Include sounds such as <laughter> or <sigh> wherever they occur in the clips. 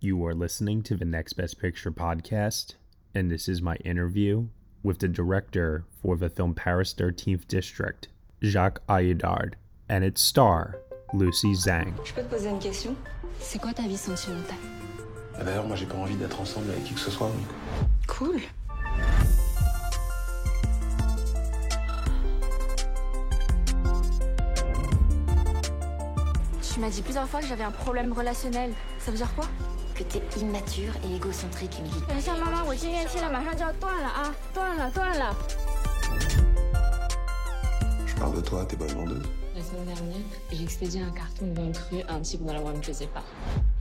You are listening to the Next Best Picture podcast, and this is my interview with the director for the film Paris 13th District, Jacques Audiard, and its star, Lucie Zhang. Je peux te poser une question C'est quoi ta vie sentimentale Ah D'ailleurs, moi j'ai pas envie d'être ensemble avec qui que ce soit. donc. Cool. Tu m'as dit plusieurs fois que j'avais un problème relationnel. Ça veut dire quoi que t'es immature et égocentrique, Emily. Je parle de toi, t'es bonne vendeuse. La semaine dernière, j'ai expédié un carton de cru à un type dont la voix me plaisait pas.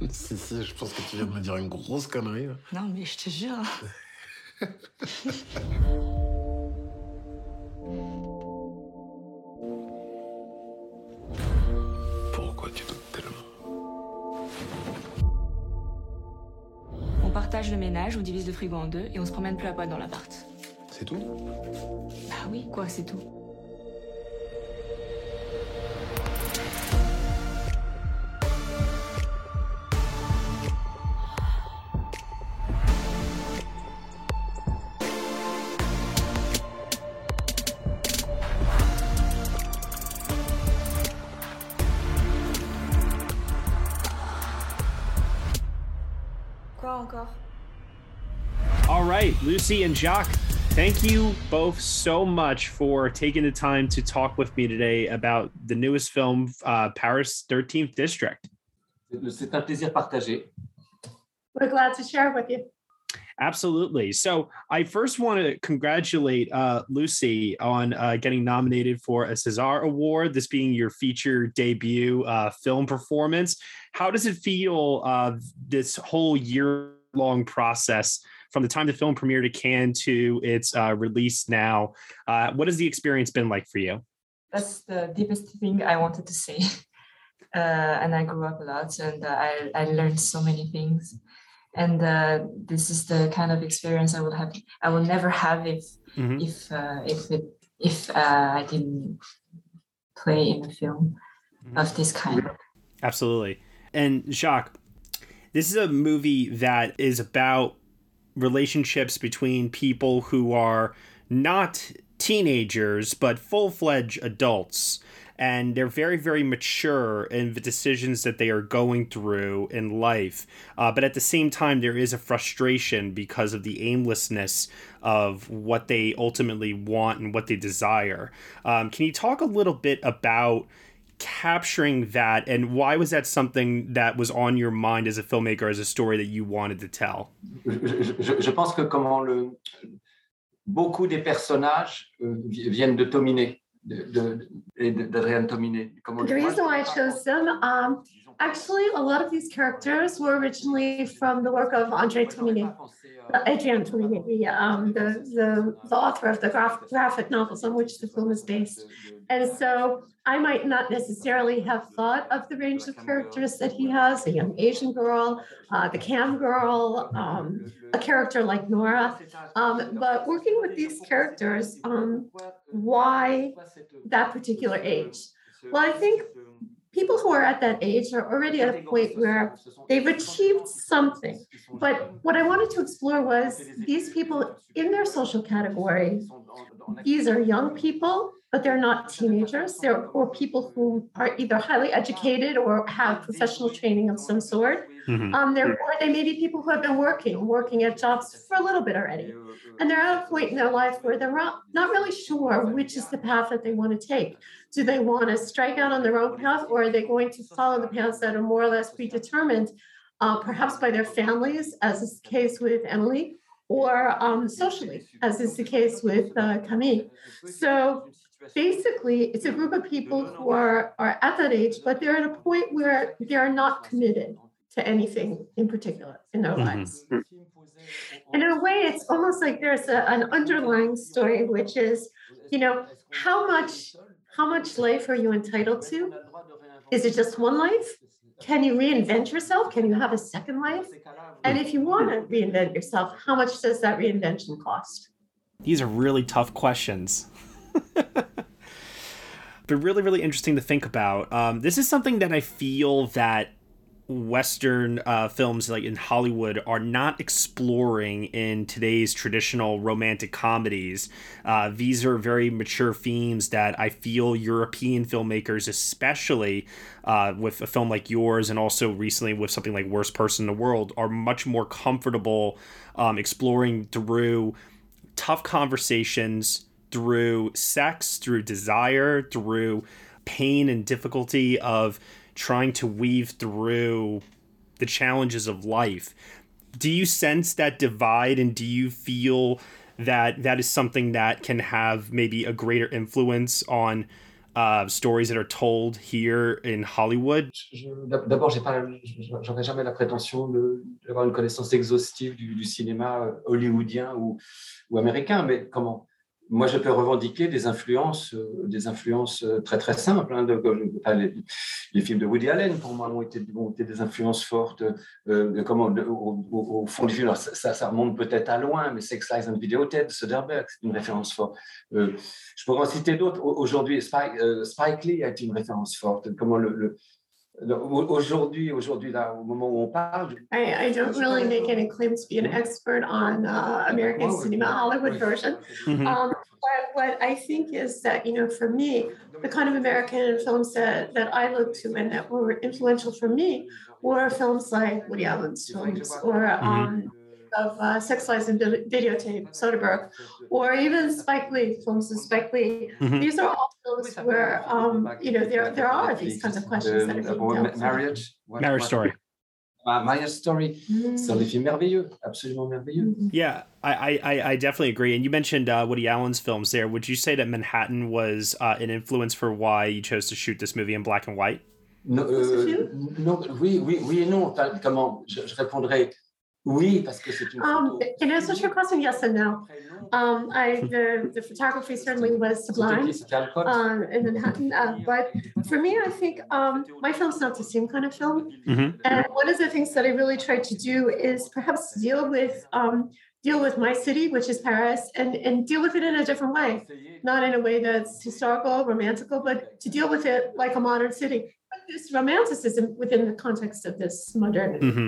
si, si, je pense que tu viens de me dire une grosse connerie. Non, mais je te jure. <laughs> partage le ménage, on divise le frigo en deux et on se promène plus à poil dans l'appart. C'est tout? Bah oui, quoi, c'est tout. Right, Lucie and Jacques, thank you both so much for taking the time to talk with me today about the newest film, uh, Paris 13th District. C'est un plaisir partagé. We're glad to share with you. Absolutely. So, I first want to congratulate uh, Lucie on uh, getting nominated for a César Award, this being your feature debut uh, film performance. How does it feel, uh, this whole year long process from the time the film premiered at Cannes to its uh, release now? Uh, what has the experience been like for you? That's the deepest thing I wanted to say. <laughs> Uh, and I grew up a lot and uh, I, I learned so many things. And uh, this is the kind of experience I would have, I will never have if, Mhm. if, uh, if, it, if uh, I didn't play in a film of this kind. Absolutely. And Jacques, this is a movie that is about relationships between people who are not teenagers, but full fledged adults. And they're very, very mature in the decisions that they are going through in life. Uh, but at the same time, there is a frustration because of the aimlessness of what they ultimately want and what they desire. Um, can you talk a little bit about capturing that and why was that something that was on your mind as a filmmaker as a story that you wanted to tell? Je, je- je- je pense que comment le, beaucoup des personnages euh, viennent de Tomine, de- de- et de- d'Adrienne Tomine. The reason why I chose them, um, actually, a lot of these characters were originally from the work of Adrian Tomine, uh, Adrian the, um, the, the, the author of the graph, graphic novels on which the film is based. And so I might not necessarily have thought of the range of characters that he has a young Asian girl, uh, the cam girl, um, a character like Nora. Um, but working with these characters, um, why that particular age? Well, I think people who are at that age are already at a point where they've achieved something. But what I wanted to explore was these people in their social category, these are young people, but they're not teenagers. They're or people who are either highly educated or have professional training of some sort. Um, they're, or they may be people who have been working, working at jobs for a little bit already. And they're at a point in their life where they're not, not really sure which is the path that they want to take. Do they want to strike out on their own path, or are they going to follow the paths that are more or less predetermined, uh, perhaps by their families, as is the case with Emily, or um, socially, as is the case with uh, Camille? So basically, it's a group of people who are, are at that age, but they're at a point where they're not committed to anything in particular in their Mhm. lives. And in a way, it's almost like there's a, an underlying story, which is, you know, how much how much life are you entitled to? Is it just one life? Can you reinvent yourself? Can you have a second life? And if you want to reinvent yourself, how much does that reinvention cost? These are really tough questions. <laughs> but really, really interesting to think about. Um, this is something that I feel that Western uh, films, like in Hollywood, are not exploring in today's traditional romantic comedies. Uh, these are very mature themes that I feel European filmmakers, especially uh, with a film like yours, and also recently with something like Worst Person in the World, are much more comfortable um, exploring through tough conversations through sex, through desire, through pain and difficulty of trying to weave through the challenges of life. Do you sense that divide and do you feel that that is something that can have maybe a greater influence on uh, stories that are told here in Hollywood? D'abord, j'ai pas, j'aurais jamais la prétention de- d'avoir une connaissance exhaustive du, du cinéma euh, hollywoodien ou, ou américain, mais comment Moi, je peux revendiquer des influences, euh, des influences euh, très très simples. hein, les, films de Woody Allen, pour moi, ont été, des influences fortes. euh, au, fond du film, ça, remonte peut-être à loin, mais Sex, Lies and Videotape de Soderbergh, c'est une référence forte. Je pourrais en citer d'autres. Au- Aujourd'hui, Spike, Lee a été une référence forte. Comment le- aujourd'hui, aujourd'hui, là, au moment où on parle, I, I don't really make any claims to be an expert on uh, American cinema, Hollywood version. Mhm. Um, but what I think is that, you know, for me, the kind of American films that, that I look to and that were influential for me were films like Woody Allen's films or um, of uh, Sex Lies and Videotape, Soderbergh, or even Spike Lee films of Spike Lee. Mhm. These are all films where, um, you know, there, there are these kinds of questions that are being dealt Ma- with. Marriage. ouais, Marriage ouais. Story. Ah, Marriage Story. Mm. C'est un des films merveilleux, absolument merveilleux. Yeah, I, I, I- I definitely agree. And you mentioned uh, Woody Allen's films there. Would you say that Manhattan was uh, an influence for why you chose to shoot this movie in black and white? No, euh, film non, oui, oui, oui et non. Comment je, je répondrais oui parce que c'est une Um, photo. in answer to your question, yes and no. Um, I, the, the photography certainly was sublime. qui um, in Manhattan. Uh, but for me, I think um, my film's not the same kind of film. Mm-hmm. And one of the things that I really tried to do is perhaps deal with um, deal with my city, which is Paris, and and deal with it in a different way, not in a way that's historical, romantical, but to deal with it like a modern city. But this romanticism within the context of this modernity. Mm-hmm.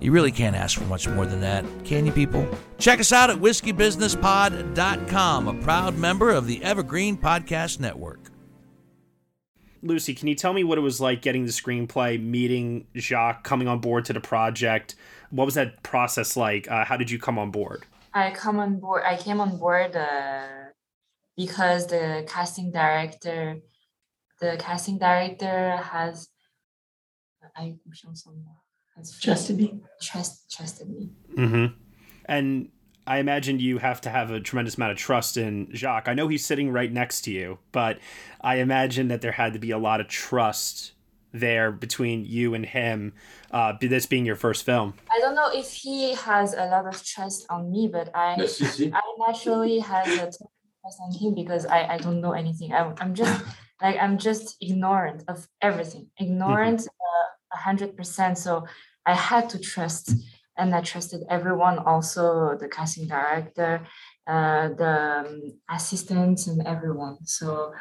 You really can't ask for much more than that, can you, people? Check us out at whiskeybusinesspod.com, a proud member of the Evergreen Podcast Network. Lucie, can you tell me what it was like getting the screenplay, meeting Jacques, coming on board to the project? What was that process like? Uh, how did you come on board? I come on board. I came on board uh, because the casting director, the casting director has, I has Trusted me. Trust trusted me. Mm-hmm. And I imagine you have to have a tremendous amount of trust in Jacques. I know he's sitting right next to you, but I imagine that there had to be a lot of trust there between you and him, uh, this being your first film. I don't know if he has a lot of trust on me, but I, I naturally have a trust on him because I, I don't know anything. I, I'm just like I'm just ignorant of everything, ignorant uh, a hundred percent. So I had to trust, and I trusted everyone, also the casting director, uh, the um, assistants, and everyone. So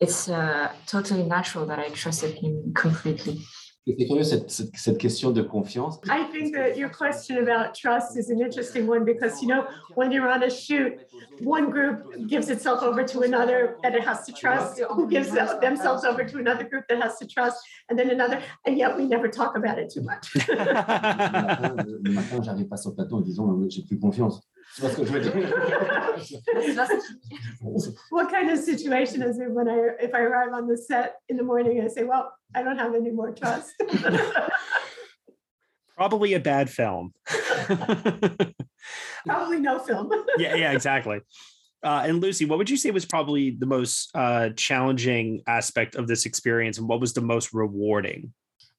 it's uh, totally natural that I trusted him completely. C'est curieux cette, cette, cette, question de confiance. I think that your question about trust is an interesting one because, you know, when you're on a shoot, one group gives itself over to another that it has to trust, who gives themselves over to another group that has to trust, and then another, and yet we never talk about it too much. <laughs> le matin, j'arrive pas sur le plateau en disant j'ai plus confiance. C'est ce que je veux dire. what kind of situation is it when I if I arrive on the set in the morning and I say, well, I don't have any more trust? <laughs> Probably a bad film. <laughs> probably no film. <laughs> yeah, yeah, exactly. Uh, and Lucie, what would you say was probably the most uh, challenging aspect of this experience, and what was the most rewarding?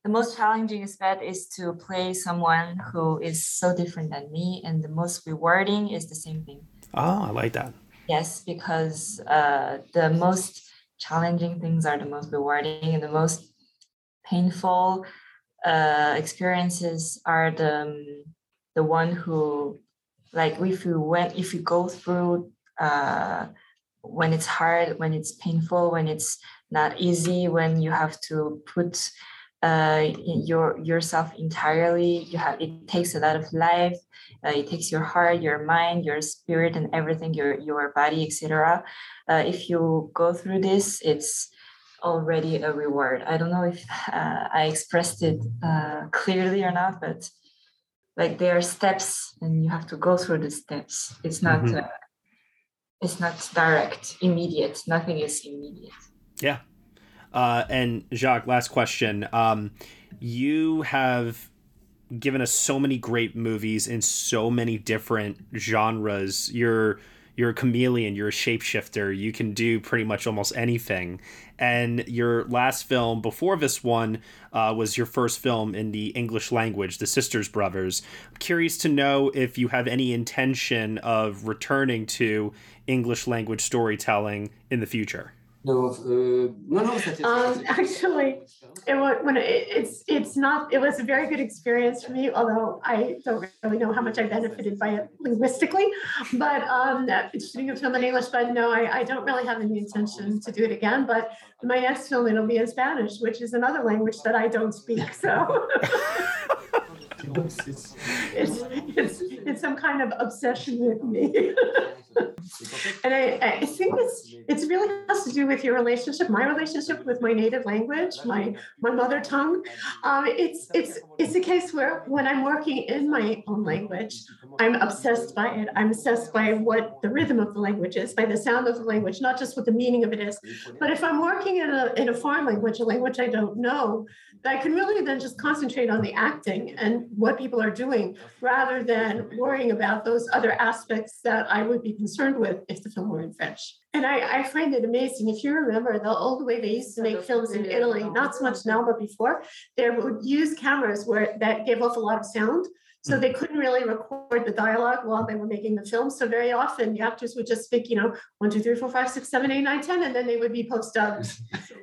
The most challenging aspect is to play someone who is so different than me and the most rewarding is the same thing. Oh i like that. Yes because uh, the most challenging things are the most rewarding and the most painful uh, experiences are the um, the one who like if you went if you go through uh, when it's hard when it's painful when it's not easy when you have to put uh, your yourself entirely. You have it takes a lot of life. Uh, it takes your heart, your mind, your spirit, and everything, your your body, etc. Uh, if you go through this, it's already a reward. I don't know if uh, I expressed it uh, clearly or not, but like there are steps, and you have to go through the steps. It's not. Mm-hmm. Uh, it's not direct, immediate. Nothing is immediate. Yeah, uh, and Jacques, last question. Um, you have given us so many great movies in so many different genres. You're you're a chameleon, you're a shapeshifter, you can do pretty much almost anything. And your last film before this one uh, was your first film in the English language, The Sisters Brothers. I'm curious to know if you have any intention of returning to English language storytelling in the future. No, uh, no, no. Um, actually, it was when it, it's it's not. It was a very good experience for me. Although I don't really know how much I benefited by it linguistically, but um, shooting a film in English. But no, I, I don't really have any intention to do it again. But my next film it'll be in Spanish, which is another language that I don't speak. So. <laughs> it's, it's, it's, some kind of obsession with me. <laughs> and I, I think it's it's really has to do with your relationship, my relationship with my native language, my my mother tongue. Um, it's it's it's a case where when I'm working in my own language, I'm obsessed by it. I'm obsessed by what the rhythm of the language is, by the sound of the language, not just what the meaning of it is. But if I'm working in a in a foreign language, a language I don't know, I can really then just concentrate on the acting and what people are doing rather than worrying about those other aspects that I would be concerned with if the film were in French. And I, I find it amazing. If you remember the old way they used to make films in Italy, not so much now, but before, they would use cameras where that gave off a lot of sound. So they couldn't really record the dialogue while they were making the film. So very often the actors would just speak, you know, one, two, three, four, five, six, seven, eight, nine, ten, and then they would be post dubbed.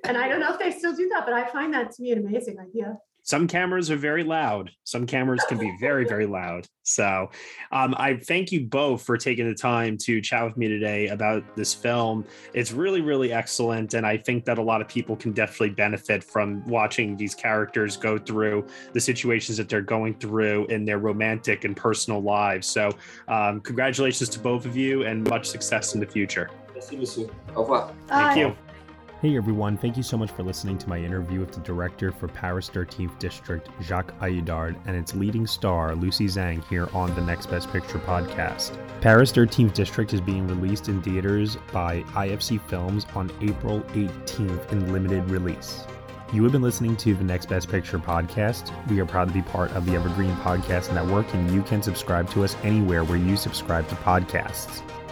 and I don't know if they still do that, but I find that to be an amazing idea some cameras are very loud some cameras can be very <laughs> very loud so um, i thank you both for taking the time to chat with me today about this film it's really really excellent and i think that a lot of people can definitely benefit from watching these characters go through the situations that they're going through in their romantic and personal lives so um, congratulations to both of you and much success in the future Merci, monsieur. Au revoir. Thank you. Hey everyone, thank you so much for listening to my interview with the director for Paris 13th District, Jacques Audiard, and its leading star, Lucie Zhang, here on the Next Best Picture podcast. Paris 13th District is being released in theaters by IFC Films on April 18th in limited release. You have been listening to the Next Best Picture podcast. We are proud to be part of the Evergreen Podcast Network, and you can subscribe to us anywhere where you subscribe to podcasts.